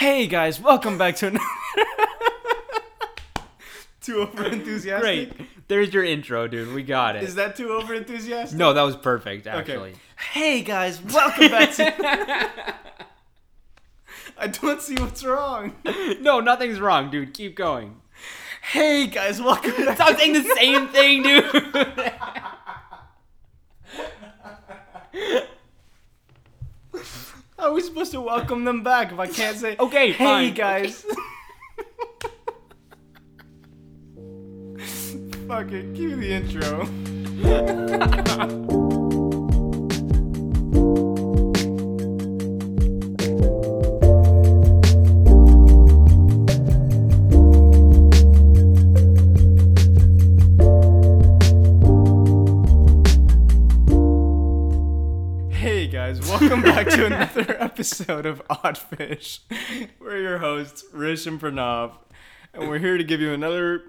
Hey guys, welcome back to another. too over enthusiastic. Great. There's your intro, dude. We got it. Is that too over enthusiastic? no, that was perfect, actually. Okay. Hey guys, welcome back to. I don't see what's wrong. no, nothing's wrong, dude. Keep going. Hey guys, welcome back. Stop saying the same thing, dude. How are we supposed to welcome them back if I can't say? Okay, hey fine. guys. Fuck it, cue the intro. Hey guys, welcome back to another episode of Oddfish. We're your hosts, Rish and Pranav, and we're here to give you another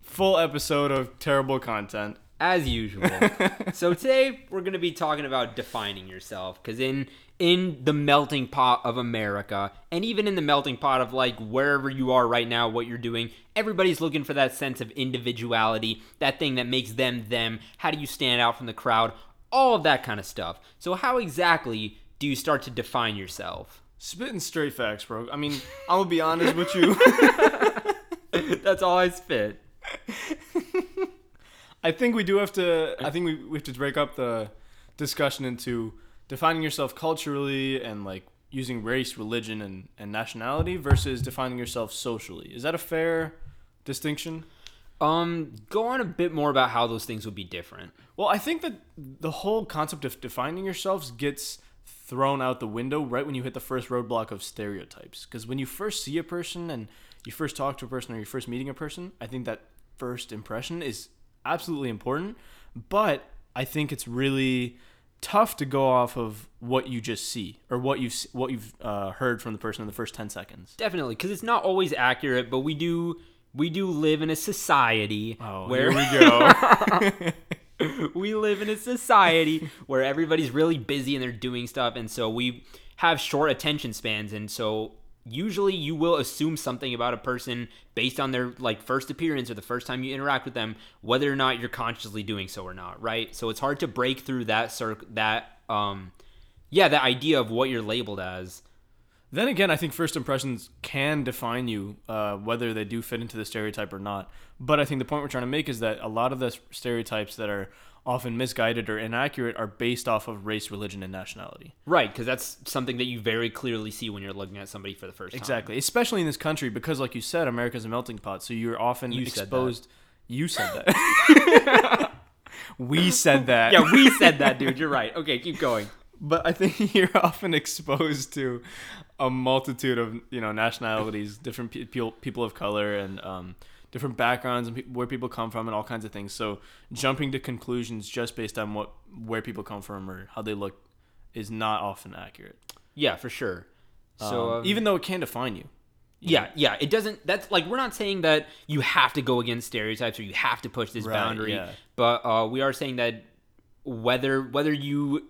full episode of terrible content. As usual. so today we're going to be talking about defining yourself cuz in in the melting pot of America and even in the melting pot of like wherever you are right now what you're doing, everybody's looking for that sense of individuality, that thing that makes them them. How do you stand out from the crowd? All of that kind of stuff. So how exactly do you start to define yourself? Spitting straight facts, bro. I mean, I'm gonna be honest with you. That's all I spit. I think we do have to. I think we, we have to break up the discussion into defining yourself culturally and like using race, religion, and, and nationality versus defining yourself socially. Is that a fair distinction? Um, go on a bit more about how those things would be different. Well, I think that the whole concept of defining yourselves gets thrown out the window right when you hit the first roadblock of stereotypes. Because when you first see a person and you first talk to a person or you're first meeting a person, I think that first impression is absolutely important. But I think it's really tough to go off of what you just see or what you've what you've uh, heard from the person in the first ten seconds. Definitely, because it's not always accurate, but we do we do live in a society Oh, where here we go. we live in a society where everybody's really busy and they're doing stuff and so we have short attention spans and so usually you will assume something about a person based on their like first appearance or the first time you interact with them whether or not you're consciously doing so or not right so it's hard to break through that circ that um yeah that idea of what you're labeled as Then again, I think first impressions can define you, uh, whether they do fit into the stereotype or not. But I think the point we're trying to make is that a lot of the stereotypes that are often misguided or inaccurate are based off of race, religion, and nationality. Right, because that's something that you very clearly see when you're looking at somebody for the first time. Exactly, especially in this country because, like you said, America's a melting pot. So you're often You said exposed. You said that. we said that. Yeah, we said that, dude. You're right. Okay, keep going. But I think you're often exposed to a multitude of you know nationalities, different people people of color, and um, different backgrounds and pe- where people come from, and all kinds of things. So jumping to conclusions just based on what where people come from or how they look is not often accurate. Yeah, for sure. So Um, um, even though it can define you, yeah, yeah, it doesn't. That's like we're not saying that you have to go against stereotypes or you have to push this Right, boundary, yeah. but uh, we are saying that whether whether you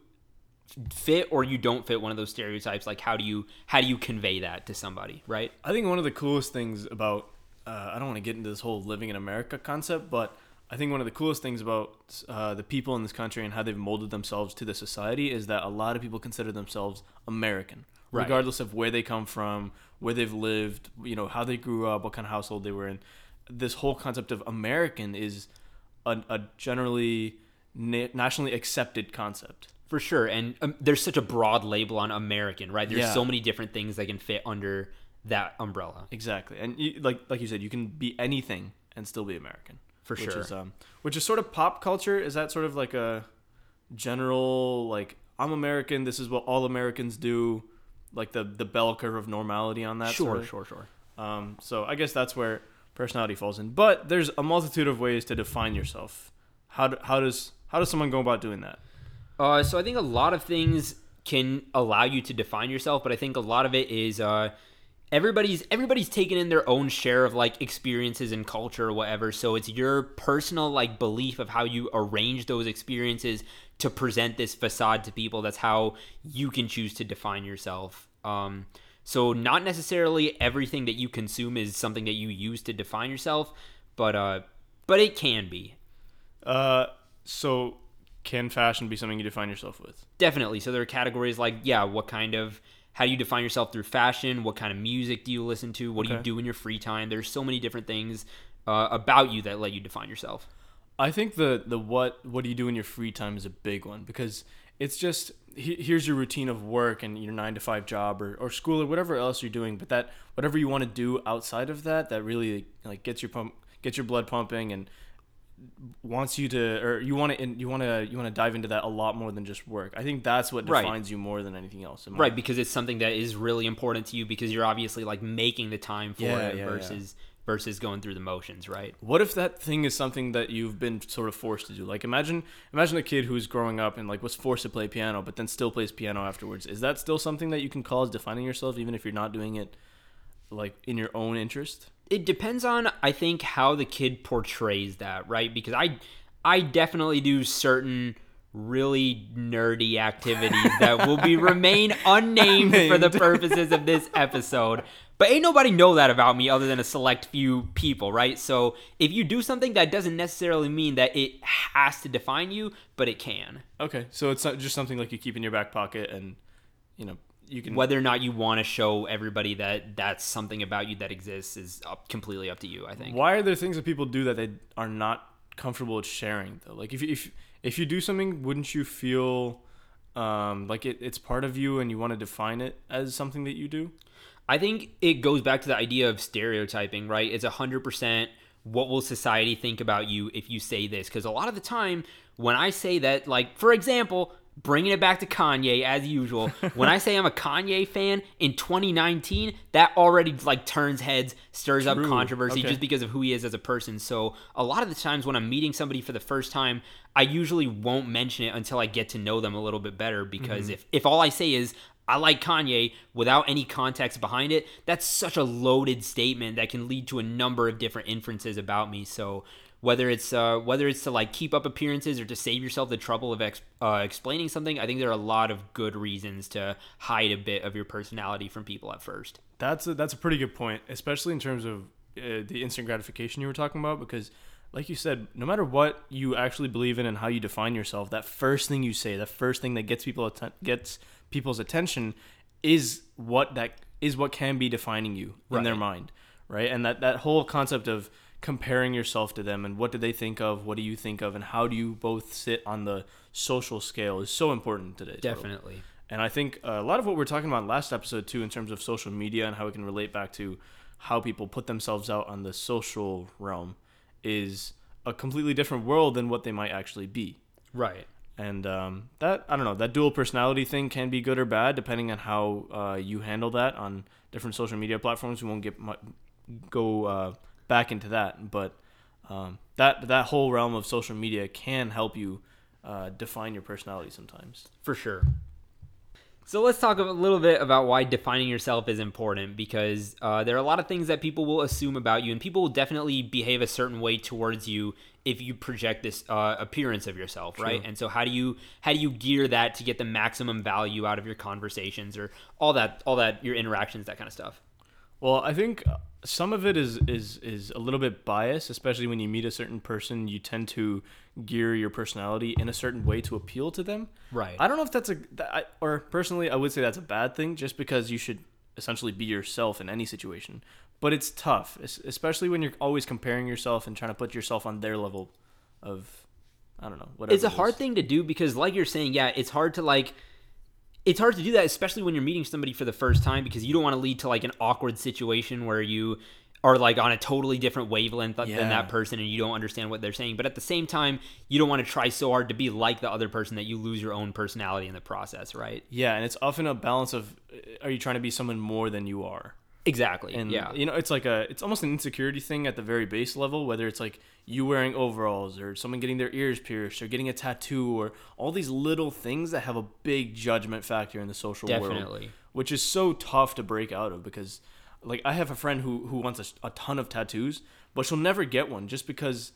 fit or you don't fit one of those stereotypes, like how do you how do you convey that to somebody, right? I think one of the coolest things about uh, I don't want to get into this whole living in America concept, but I think one of the coolest things about uh, the people in this country and how they've molded themselves to the society is that a lot of people consider themselves American, Right. regardless of where they come from, where they've lived, you know, how they grew up, what kind of household they were in. This whole concept of American is a, a generally na- nationally accepted concept. For sure, and um, there's such a broad label on American, right? There's Yeah. so many different things that can fit under that umbrella. Exactly, and you, like like you said, you can be anything and still be American. For which sure. Is, um, which is sort of pop culture. Is that sort of like a general like I'm American. This is what all Americans do. Like the the bell curve of normality on that. sure, sort of. sure, sure. Um, so I guess that's where personality falls in. But there's a multitude of ways to define yourself. How do, how does how does someone go about doing that? Uh, so I think a lot of things can allow you to define yourself, but I think a lot of it is uh, everybody's everybody's taken in their own share of like experiences and culture or whatever. So it's your personal like belief of how you arrange those experiences to present this facade to people. That's how you can choose to define yourself. Um, So not necessarily everything that you consume is something that you use to define yourself, but uh, but it can be Uh, so can fashion be something you define yourself with? definitely. So there are categories like yeah, what kind of how do you define yourself through fashion? What kind of music do you listen to? What do you do in your free time? There's so many different things uh, about you that let you define yourself. I think the the what what do you do in your free time is a big one because it's just he, here's your routine of work and your nine to five job or, or school or whatever else you're doing, but that whatever you want to do outside of that that really like gets your pump gets your blood pumping and wants you to or you want to you want to you want to dive into that a lot more than just work. I think that's what Right. defines you more than anything else. Right, because it's something that is really important to you because you're obviously like making the time for Yeah, it yeah, yeah. versus versus going through the motions, right? What if that thing is something that you've been sort of forced to do? Like imagine imagine a kid who's growing up and like was forced to play piano but then still plays piano afterwards. Is that still something that you can call as defining yourself even if you're not doing it like in your own interest? It depends on I think how the kid portrays that, right? Because I I definitely do certain really nerdy activities that will be remain unnamed for the purposes of this episode. But ain't nobody know that about me other than a select few people, right? So if you do something that doesn't necessarily mean that it has to define you, but it can. Okay. So it's not just something like you keep in your back pocket and you know, you can Whether or not you want to show everybody that that's something about you that exists is up, completely up to you, I think. Why are there things that people do that they are not comfortable with sharing though? Like if you- if if you do something, wouldn't you feel um, like it, it's part of you and you want to define it as something that you do? I think it goes back to the idea of stereotyping, right? It's a 100% what will society think about you if you say this? Because a lot of the time, when I say that, like, for example, bringing it back to Kanye as usual, when I say I'm a Kanye fan in 2019, that already, like, turns heads, stirs up controversy Okay. just because of who he is as a person. So a lot of the times when I'm meeting somebody for the first time, I usually won't mention it until I get to know them a little bit better because Mm-hmm. if, if all I say is, I like Kanye without any context behind it, that's such a loaded statement that can lead to a number of different inferences about me. So whether it's uh, whether it's to like keep up appearances or to save yourself the trouble of ex- uh, explaining something, I think there are a lot of good reasons to hide a bit of your personality from people at first. That's a, that's a pretty good point, especially in terms of uh, the instant gratification you were talking about. Because, like you said, no matter what you actually believe in and how you define yourself, that first thing you say, that first thing that gets people atten- gets people's attention, is what that is what can be defining you in their mind, right? And that that whole concept of comparing yourself to them and what do they think of, what do you think of, and how do you both sit on the social scale is so important today. Definitely. And I think a lot of what we are talking about last episode too, in terms of social media and how it can relate back to how people put themselves out on the social realm, is a completely different world than what they might actually be. Right. And um, that I don't know that dual personality thing can be good or bad depending on how uh, you handle that on different social media platforms. We won't get mu- go uh, back into that, but um, that that whole realm of social media can help you uh, define your personality sometimes. For sure. So let's talk a little bit about why defining yourself is important because uh, there are a lot of things that people will assume about you, and people will definitely behave a certain way towards you if you project this uh, appearance of yourself, right? And so how do you how do you gear that to get the maximum value out of your conversations or all that all that your interactions, that kind of stuff? Well, I think some of it is is is a little bit biased, especially when you meet a certain person. You tend to gear your personality in a certain way to appeal to them. Right. I don't know if that's a that, I, or personally, I would say that's a bad thing, just because you should essentially be yourself in any situation. But it's tough, especially when you're always comparing yourself and trying to put yourself on their level of, I don't know, whatever. it's a it hard thing to do because like you're saying yeah it's hard to like it's hard to do that especially when you're meeting somebody for the first time because you don't want to lead to like an awkward situation where you are like on a totally different wavelength than that person and you don't understand what they're saying. But at the same time you don't want to try so hard to be like the other person that you lose your own personality in the process right? Yeah, and it's often a balance of, uh, are you trying to be someone more than you are? Exactly and yeah you know it's like a it's almost an insecurity thing at the very base level whether it's like you wearing overalls or someone getting their ears pierced or getting a tattoo or all these little things that have a big judgment factor in the social world Definitely. which is so tough to break out of because like i have a friend who who wants a, a ton of tattoos but she'll never get one just because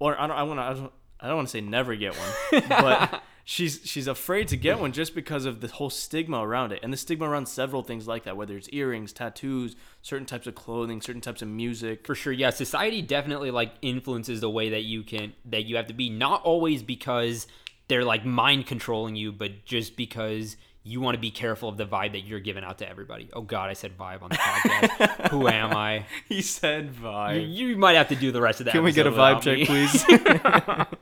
or i don't i want to I, don't, I don't want to say never get one, but she's she's afraid to get one just because of the whole stigma around it, and the stigma around several things like that, whether it's earrings, tattoos, certain types of clothing, certain types of music. For sure, yeah. Society definitely like influences the way that you can that you have to be. Not always because they're like mind controlling you, but just because you want to be careful of the vibe that you're giving out to everybody. Oh God, I said vibe on the podcast. Who am I? He said vibe. you might have to do the rest of that. Can we get a vibe check, please?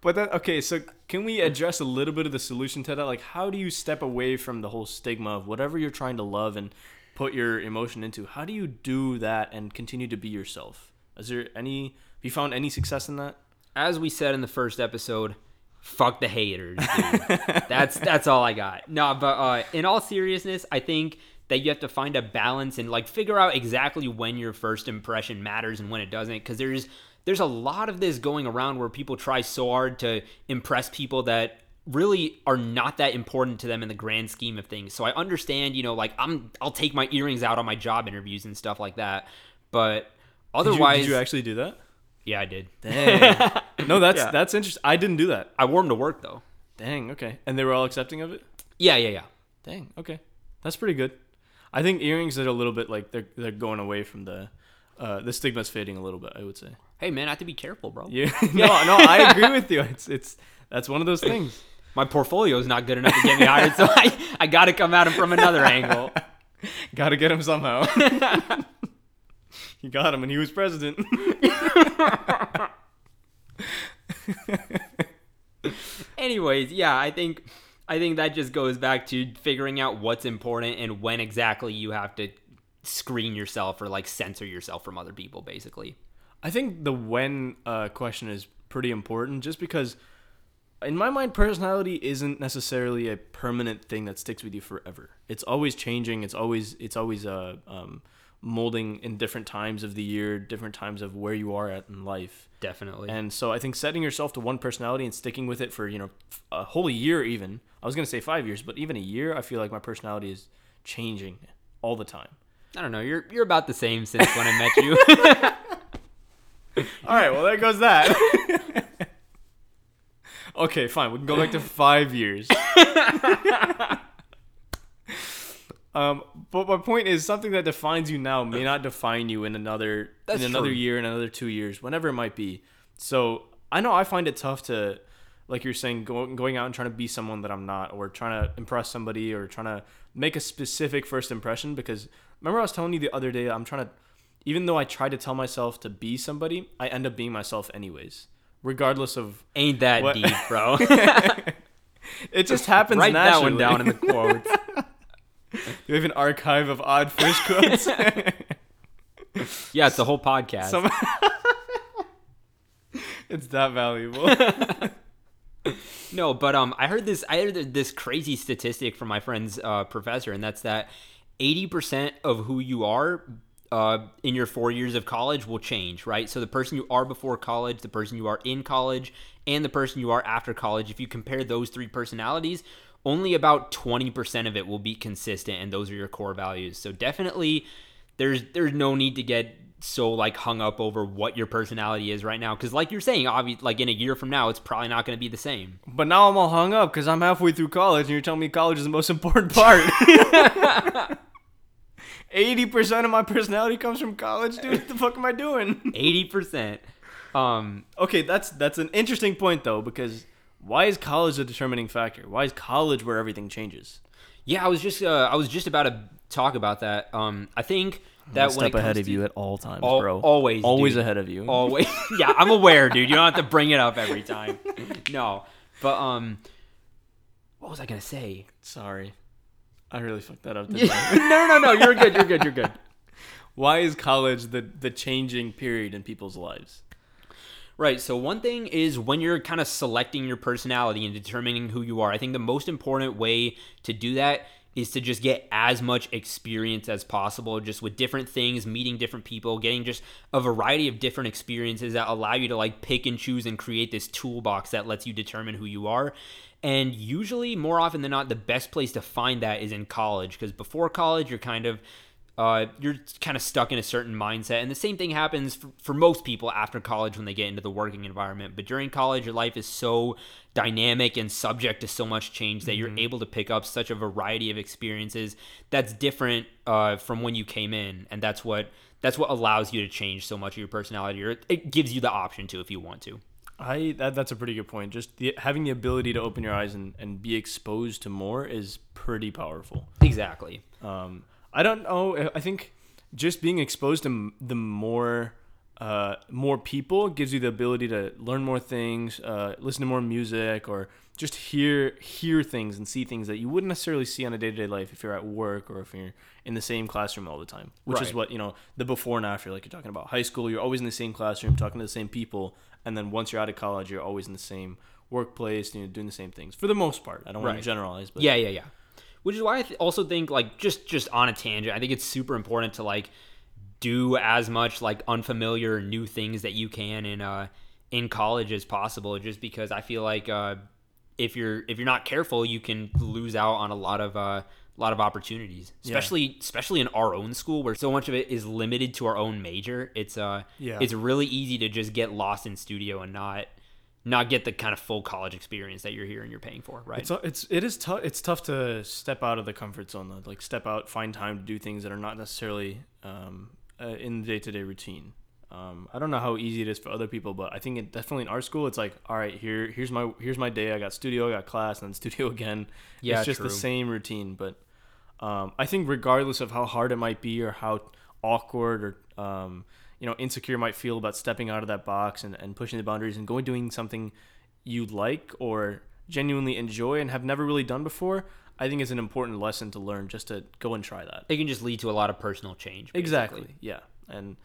but that okay, so can we address a little bit of the solution to that? Like, how do you step away from the whole stigma of whatever you're trying to love and put your emotion into? How do you do that and continue to be yourself? Is there any? Have you found any success in that? As we said in the first episode, fuck the haters. Dude. that's that's all I got. No, but uh, in all seriousness, I think that you have to find a balance and like figure out exactly when your first impression matters and when it doesn't because there's there's a lot of this going around where people try so hard to impress people that really are not that important to them in the grand scheme of things. So I understand, you know, like I'm I'll take my earrings out on my job interviews and stuff like that. But Did you- otherwise did you, actually do that? Yeah, I did. Dang. no, that's Yeah. that's interesting. I didn't do that. I wore them to work though. Dang. Okay, and they were all accepting of it. Yeah, yeah, yeah. Dang. Okay, that's pretty good. I think earrings are a little bit like they're they're going away from the uh, the stigma's fading a little bit. I would say. Hey man, I have to be careful, bro. Yeah. no, no, I agree with you. It's it's that's one of those things. My portfolio is not good enough to get me hired, so I, I got to come at him from another angle. Got to get him somehow. you got him, and he was president. Anyways, yeah, I think I think that just goes back to figuring out what's important and when exactly you have to screen yourself or like censor yourself from other people, basically. I think the when uh, question is pretty important, just because, in my mind, personality isn't necessarily a permanent thing that sticks with you forever. It's always changing. It's always it's always uh, um, molding in different times of the year, different times of where you are at in life. Definitely. And so I think setting yourself to one personality and sticking with it for you know a whole year, even I was gonna say five years, but even a year, I feel like my personality is changing all the time. I don't know. You're you're about the same since when I met you. All right, well there goes that. okay, fine. We can go back to five years. um, but my point is, something that defines you now may not define you in another That's in another true. year, in another two years, whenever it might be. So I know I find it tough to, like you're saying, go, going out and trying to be someone that I'm not, or trying to impress somebody, or trying to make a specific first impression. Because remember, I was telling you the other day, I'm trying to even though I try to tell myself to be somebody, I end up being myself anyways, regardless of. Ain't that What- deep, bro? It just happens Write that one down in the quotes. we have an archive of odd fish quotes. Yeah, it's the whole podcast. Some- it's that valuable. No, but um, I heard this. I heard this crazy statistic from my friend's uh, professor, and that's that eighty percent of who you are uh, in your four years of college will change. Right. So the person you are before college, the person you are in college, and the person you are after college. If you compare those three personalities, only about twenty percent of it will be consistent, and those are your core values. So definitely, there's there's no need to get so like hung up over what your personality is right now because like you're saying obviously like in a year from now it's probably not going to be the same but now I'm all hung up because I'm halfway through college, and you're telling me college is the most important part. Eighty percent of my personality comes from college, dude. What the fuck am I doing? 80%. Um, Okay, that's that's an interesting point though, because why is college a determining factor? Why is college where everything changes? yeah, I was just uh, I was just about to talk about that. Um, I think that when it comes to- step ahead of you at all times, Al- always, Always dude. ahead of you. always, yeah, I'm aware, dude. You don't have to bring it up every time. No, but um, what was I gonna say? Sorry, I really fucked that up. Didn't I? no, no, no, you're good. You're good. You're good. Why is college the the changing period in people's lives? Right. So one thing is when you're kind of selecting your personality and determining who you are. I think the most important way to do that is to just get as much experience as possible just with different things, meeting different people, getting just a variety of different experiences that allow you to like pick and choose and create this toolbox that lets you determine who you are. And usually more often than not the best place to find that is in college because before college you're kind of uh, you're kind of stuck in a certain mindset. And the same thing happens for, for most people after college when they get into the working environment. But during college, your life is so dynamic and subject to so much change that you're able to pick up such a variety of experiences that's different uh, from when you came in. And that's what that's what allows you to change so much of your personality, or it gives you the option to if you want to. I that, that's a pretty good point. Just the, having the ability to open your eyes and, and be exposed to more is pretty powerful. Exactly. Um, I don't know. I think just being exposed to the more uh, more people gives you the ability to learn more things, uh, listen to more music, or just hear hear things and see things that you wouldn't necessarily see on a day to day life if you're at work or if you're in the same classroom all the time. Which is what you know the before and after. Like you're talking about high school, you're always in the same classroom, talking to the same people, and then once you're out of college, you're always in the same workplace, you know, doing the same things for the most part. I don't want to generalize, but Yeah, yeah, yeah. Which is why I th- also think like just just on a tangent, I think it's super important to like do as much like unfamiliar new things that you can in uh in college as possible just because I feel like uh if you're if you're not careful, you can lose out on a lot of uh a lot of opportunities. Especially especially in our own school where so much of it is limited to our own major. It's uh Yeah. it's really easy to just get lost in studio and not not get the kind of full college experience that you're here and you're paying for, right? It's it's it is tough. It's tough to step out of the comfort zone, though. Like step out, find time to do things that are not necessarily um, uh, in the day to day routine. Um, I don't know how easy it is for other people, but I think it definitely in our school, it's like, all right, here here's my here's my day. I got studio, I got class, and then studio again. Yeah, it's just the same routine. But um, I think regardless of how hard it might be or how awkward or um, you know insecure might feel about stepping out of that box and, and pushing the boundaries and going doing something you like or genuinely enjoy and have never really done before, I think is an important lesson to learn just to go and try that. it can just lead to a lot of personal change. basically. Exactly. Yeah. And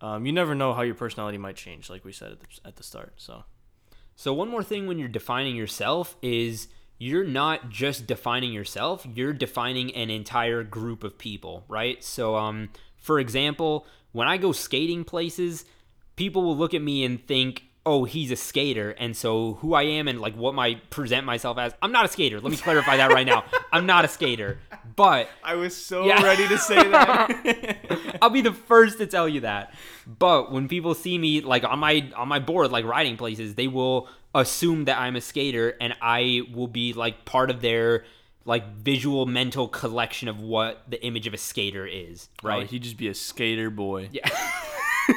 um, you never know how your personality might change, like we said at the, at the start. So So one more thing when you're defining yourself is you're not just defining yourself, you're defining an entire group of people, right? So um for example, when I go skating places, people will look at me and think, "Oh, he's a skater." And so who I am and like what I present myself as, I'm not a skater. Let me clarify that right now. I'm not a skater. But I was so Yeah. ready to say that. I'll be the first to tell you that. But when people see me like on my on my board, like riding places, they will assume that I'm a skater, and I will be like part of their like visual mental collection of what the image of a skater is. right. Right? he'd just be a skater boy. yeah.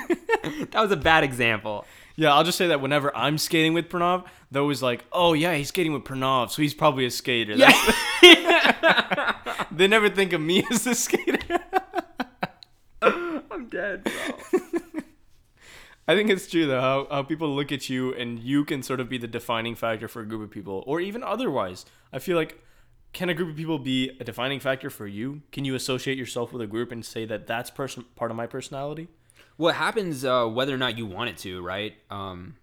that was a bad example. Yeah, I'll just say that whenever I'm skating with Pranav, they're always like, "Oh yeah, he's skating with Pranav, so he's probably a skater." Yeah. they never think of me as the skater. I'm dead, bro. I think it's true though how, how people look at you and you can sort of be the defining factor for a group of people or even otherwise. I feel like can a group of people be a defining factor for you? Can you associate yourself with a group and say that that's person part of my personality? What happens uh, whether or not you want it to, right? Um,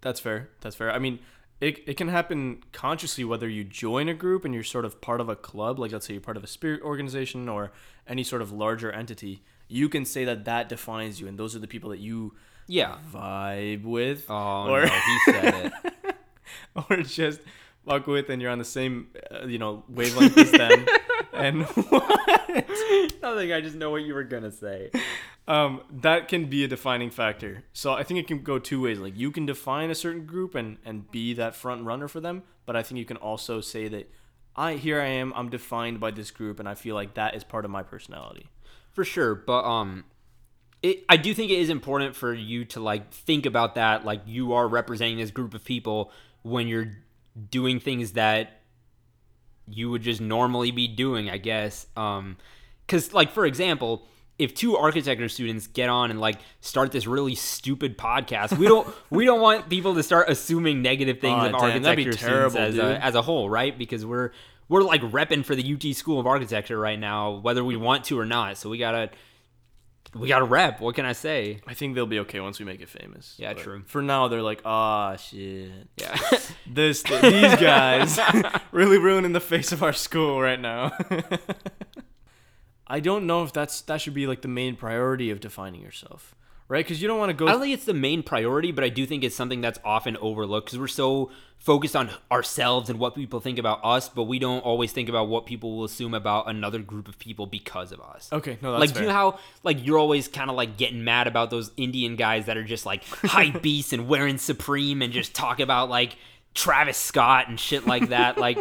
That's fair. That's fair. I mean, it, it can happen consciously whether you join a group and you're sort of part of a club, like let's say you're part of a spirit organization or any sort of larger entity. You can say that that defines you, and those are the people that you yeah. vibe with, Oh or no, he said it. or just fuck with, and you're on the same, uh, you know, wavelength as them. and what? Nothing. I just know what you were gonna say. Um, that can be a defining factor. So I think it can go two ways. Like you can define a certain group and and be that front runner for them, but I think you can also say that I here I am. I'm defined by this group, and I feel like that is part of my personality. for sure but um it, i do think it is important for you to like think about that like you are representing this group of people when you're doing things that you would just normally be doing i guess um because like for example if two architecture students get on and like start this really stupid podcast we don't we don't want people to start assuming negative things Aw, of damn, architecture terrible, students as a, as a whole right because we're we're like repping for the UT School of Architecture right now, whether we want to or not. So we gotta we gotta rep. What can I say? I think they'll be okay once we make it famous. Yeah, But true. For now, they're like, ah, shit. Yeah. This these guys really ruining the face of our school right now. I don't know if that's that should be like the main priority of defining yourself. right? Because you don't want to go. I don't think it's the main priority, but I do think it's something that's often overlooked because we're so focused on ourselves and what people think about us, but we don't always think about what people will assume about another group of people because of us. okay, no, that's like, fair. do you know how like you're always kind of like getting mad about those Indian guys that are just like hype beasts and wearing Supreme and just talk about like Travis Scott and shit like that. like,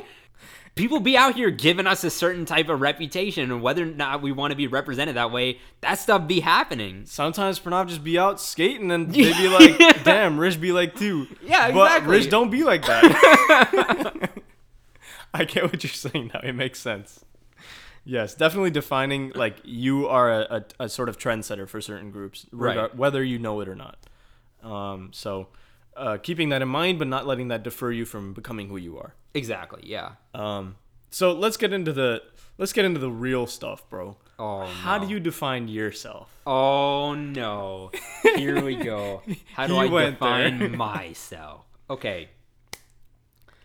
people be out here giving us a certain type of reputation, and whether or not we want to be represented that way, that stuff be happening. Sometimes Pranav just be out skating and they be like, "Damn, Rish be like too." Yeah, But exactly. Rish don't be like that. I get what you're saying now. It makes sense. Yes, definitely defining like you are a, a, a sort of trendsetter for certain groups, Right. whether you know it or not. Um, so, uh, keeping that in mind, but not letting that defer you from becoming who you are. Exactly. Yeah. Um, so let's get into the let's get into the real stuff, bro. Oh, How no. do you define yourself? Oh no. Here we go. How do I went there. define myself? Okay.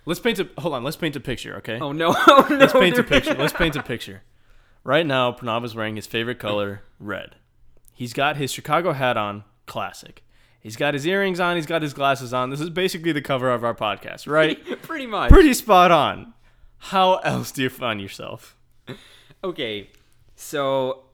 Let's paint a hold on. Let's paint a picture, okay? Oh no. Oh, no. Let's paint a picture. Let's paint a picture. Right now, Pranav is wearing his favorite color, red. He's got his Chicago hat on, classic. He's got his earrings on. He's got his glasses on. This is basically the cover of our podcast, right? Pretty much. Pretty spot on. How else do you find yourself? Okay, so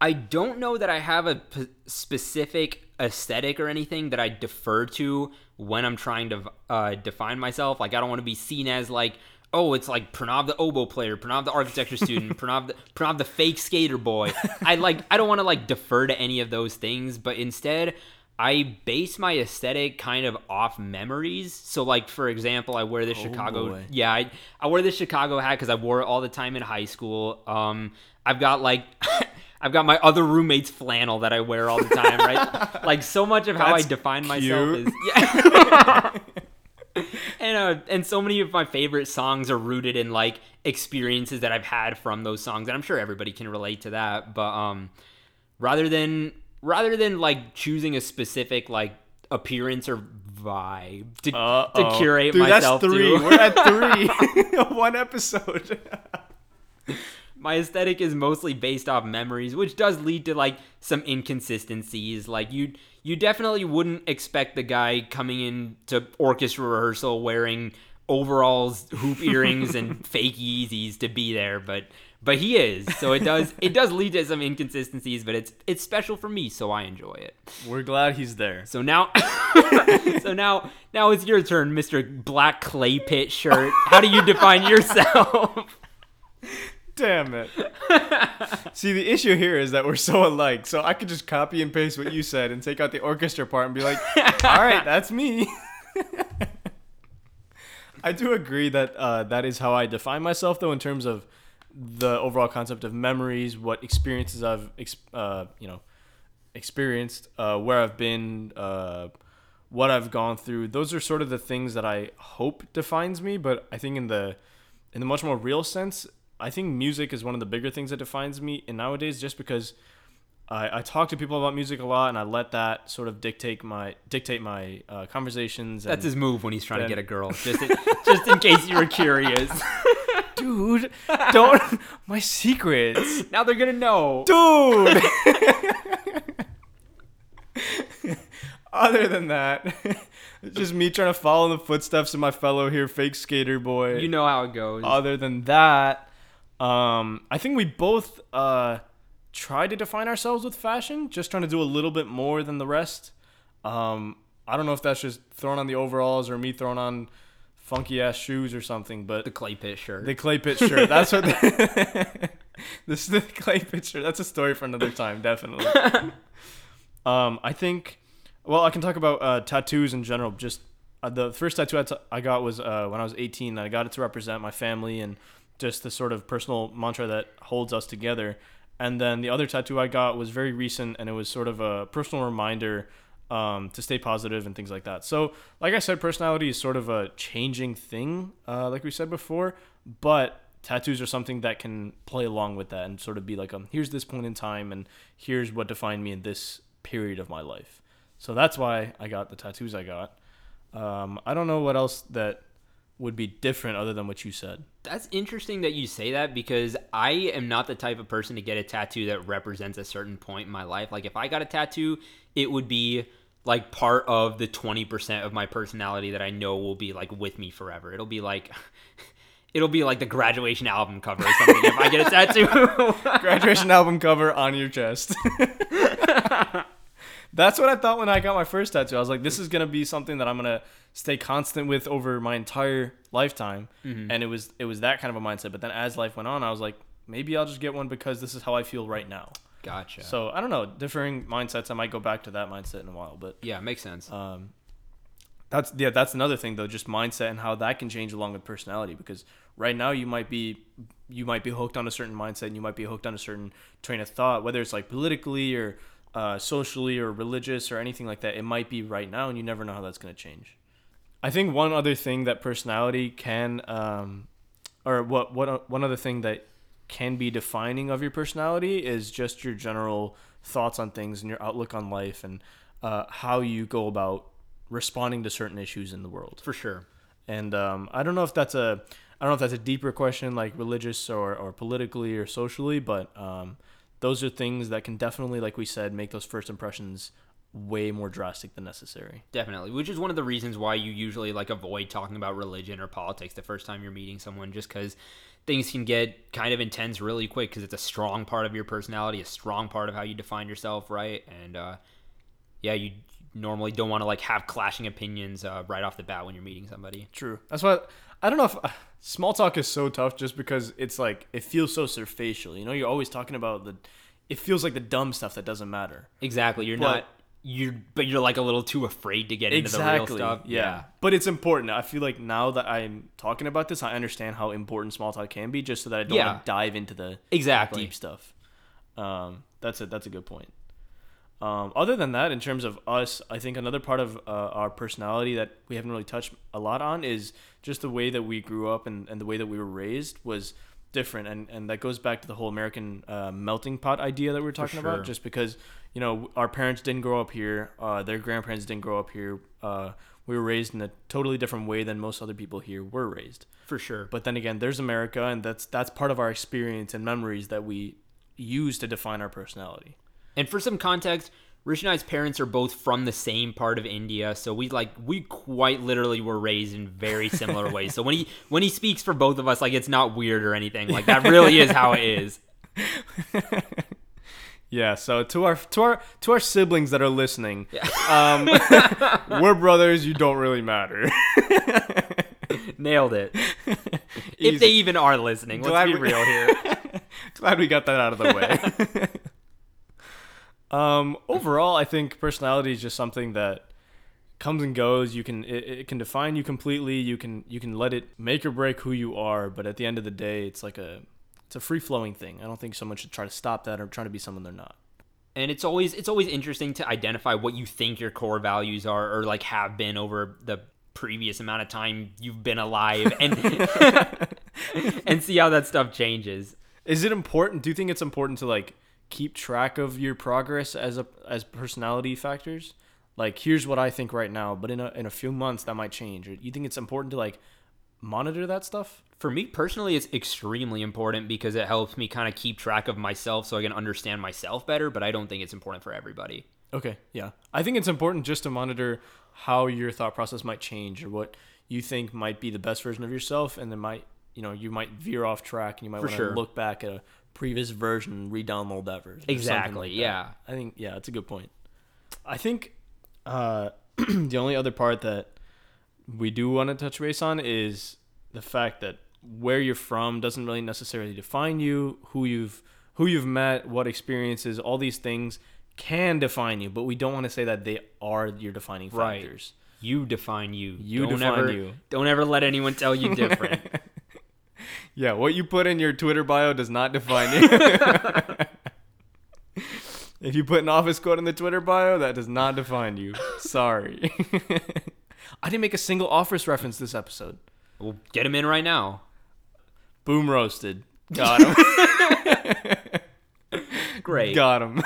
I don't know that I have a p- specific aesthetic or anything that I defer to when I'm trying to uh, define myself. Like, I don't want to be seen as like, oh, it's like Pranav the oboe player, Pranav the architecture student, Pranav the, Pranav the fake skater boy. I like, I don't want to like defer to any of those things, but instead. I base my aesthetic kind of off memories. So, like for example, I wear this Chicago. boy. Yeah, I, I wear this Chicago hat because I wore it all the time in high school. Um, I've got like, I've got my other roommate's flannel that I wear all the time, right? like so much of how I That's define myself is yeah. and uh, and so many of my favorite songs are rooted in like experiences that I've had from those songs, and I'm sure everybody can relate to that. But um, rather than rather than like choosing a specific like appearance or vibe to, to Uh-oh. curate Dude, myself that's three. to. We're at three. One episode. my aesthetic is mostly based off memories, which does lead to like some inconsistencies. Like you you definitely wouldn't expect the guy coming in to orchestra rehearsal wearing overalls, hoop earrings, and fake Yeezys to be there, but but he is. So it does it does lead to some inconsistencies, but it's it's special for me, so I enjoy it. We're glad he's there. So now so now now it's your turn, Mr. Black Clay Pit shirt. How do you define yourself? Damn it. See, the issue here is that we're so alike. So I could just copy and paste what you said and take out the orchestra part and be like, all right, that's me. I do agree that uh, that is how I define myself, though, in terms of the overall concept of memories, what experiences I've, uh, you know, experienced, uh, where I've been, uh, what I've gone through. Those are sort of the things that I hope defines me. But I think in the in the much more real sense, I think music is one of the bigger things that defines me And nowadays. Just because I, I talk to people about music a lot, and I let that sort of dictate my dictate my uh, conversations. That's his move when he's trying then- to get a girl. Just in, just in case you were curious. dude. Don't my secrets, now they're gonna know. dude. Other than that, it's just me trying to follow in the footsteps of my fellow here, fake skater boy. You know how it goes. Other than that, um, I think we both uh, try to define ourselves with fashion, just trying to do a little bit more than the rest. Um, I don't know if that's just thrown on the overalls or me throwing on funky ass shoes or something, but the clay pit shirt. the clay pit shirt. That's what. this is the clay pit shirt. That's a story for another time, definitely. um, I think. Well, I can talk about uh, tattoos in general. Just uh, the first tattoo I, t- I got was uh, when I was 18. I got it to represent my family and just the sort of personal mantra that holds us together. And then the other tattoo I got was very recent, and it was sort of a personal reminder um, to stay positive and things like that. So, like I said, personality is sort of a changing thing, uh, like we said before, but tattoos are something that can play along with that and sort of be like, um, here's this point in time, and here's what defined me in this period of my life. So that's why I got the tattoos I got. Um, I don't know what else that would be different other than what you said. That's interesting that you say that because I am not the type of person to get a tattoo that represents a certain point in my life. Like if I got a tattoo, it would be like part of the 20% of my personality that I know will be like with me forever. It'll be like it'll be like the graduation album cover or something if I get a tattoo. Graduation album cover on your chest. That's what I thought when I got my first tattoo. I was like, this is gonna be something that I'm gonna stay constant with over my entire lifetime. And it was it was that kind of a mindset. But then as life went on, I was like, maybe I'll just get one because this is how I feel right now. gotcha. So I don't know, differing mindsets. I might go back to that mindset in a while, but yeah, makes sense. um, that's yeah, that's another thing though, just mindset and how that can change along with personality. Because right now you might be you might be hooked on a certain mindset, and you might be hooked on a certain train of thought, whether it's like politically or uh, socially or religious or anything like that. It might be right now, and you never know how that's going to change. I think one other thing that personality can, um, or what what one other thing that can be defining of your personality is just your general thoughts on things and your outlook on life and uh, how you go about responding to certain issues in the world. For sure. And um, I don't know if that's a I don't know if that's a deeper question like religious or, or politically or socially, but um, those are things that can definitely, like we said, make those first impressions way more drastic than necessary. Definitely, which is one of the reasons why you usually like avoid talking about religion or politics the first time you're meeting someone, just because things can get kind of intense really quick because it's a strong part of your personality, a strong part of how you define yourself, right? And uh, yeah, you normally don't want to like have clashing opinions uh, right off the bat when you're meeting somebody. True. That's why I don't know if small talk is so tough just because it's like it feels so superficial. You know, you're always talking about the. It feels like the dumb stuff that doesn't matter. Exactly, you're But- not you're, but you're like a little too afraid to get into the real stuff. Yeah. But it's important. I feel like now that I'm talking about this, I understand how important small talk can be, just so that I don't Yeah. dive into the exactly. deep stuff. Um, that's a that's a good point. Um, other than that, in terms of us, I think another part of uh, our personality that we haven't really touched a lot on is just the way that we grew up and, and the way that we were raised was different, and, and that goes back to the whole American uh, melting pot idea that we were talking sure. about. Just because you know our parents didn't grow up here, uh, their grandparents didn't grow up here. Uh, we were raised in a totally different way than most other people here were raised. For sure. But then again, there's America, and that's that's part of our experience and memories that we use to define our personality. And for some context, Rish and I's parents are both from the same part of India, so we like we quite literally were raised in very similar ways. So when he when he speaks for both of us, like it's not weird or anything. Like that really is how it is. Yeah. So to our to our to our siblings that are listening, um, we're brothers. You don't really matter. Nailed it. if they even are listening, let's Glad be we- real here. Glad we got that out of the way. Um, overall, I think personality is just something that comes and goes. You can it, it can define you completely. You can you can let it make or break who you are. But at the end of the day, it's like a it's a free flowing thing. I don't think someone should try to stop that or try to be someone they're not. and it's always it's always interesting to identify what you think your core values are or like have been over the previous amount of time you've been alive and and see how that stuff changes. Is it important? Do you think it's important to like keep track of your progress as a as personality factors? Like, here's what I think right now, but in a in a few months that might change. You think it's important to like monitor that stuff? For me personally, it's extremely important because it helps me kind of keep track of myself so I can understand myself better, but I don't think it's important for everybody. Okay, yeah. I think it's important just to monitor how your thought process might change or what you think might be the best version of yourself, and then might you know you might veer off track and you might want to sure. look back at a previous version re-download that version. Exactly, like that. yeah. I think yeah, it's a good point. I think uh, the only other part that we do want to touch base on is the fact that where you're from doesn't really necessarily define you. Who you've who you've met, what experiences, all these things can define you, but we don't want to say that they are your defining Right. factors. You define you. You don't define ever, you. Don't ever let anyone tell you different. Yeah, what you put in your Twitter bio does not define you. if you put an office quote in the Twitter bio, that does not define you. Sorry. I didn't make a single office reference this episode. we'll get him in right now. Boom roasted. Got him. Great. Got him.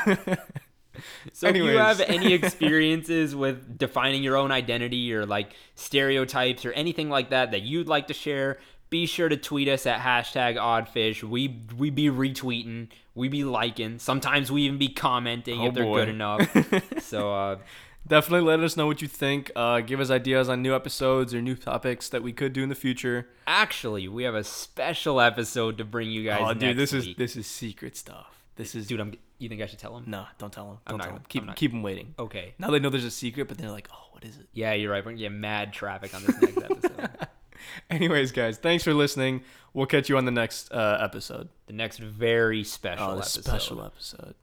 So if you have any experiences with defining your own identity or like stereotypes or anything like that that you'd like to share, be sure to tweet us at hashtag oddfish. We we be retweeting, we be liking. Sometimes we even be commenting Oh, if they're boy. good enough. so uh, Definitely let us know what you think. Uh, give us ideas on new episodes or new topics that we could do in the future. actually, we have a special episode to bring you guys. oh, dude, this is this is secret stuff. This is dude. I'm. You think I should tell them? Nah, don't tell them. Don't tell them. Keep keep them waiting. Okay. Now they know there's a secret, but they're like, oh, what is it? Yeah, you're right. We're gonna get mad traffic on this next episode. Anyways, guys, thanks for listening. We'll catch you on the next uh, episode. The next very special Oh, episode. special episode.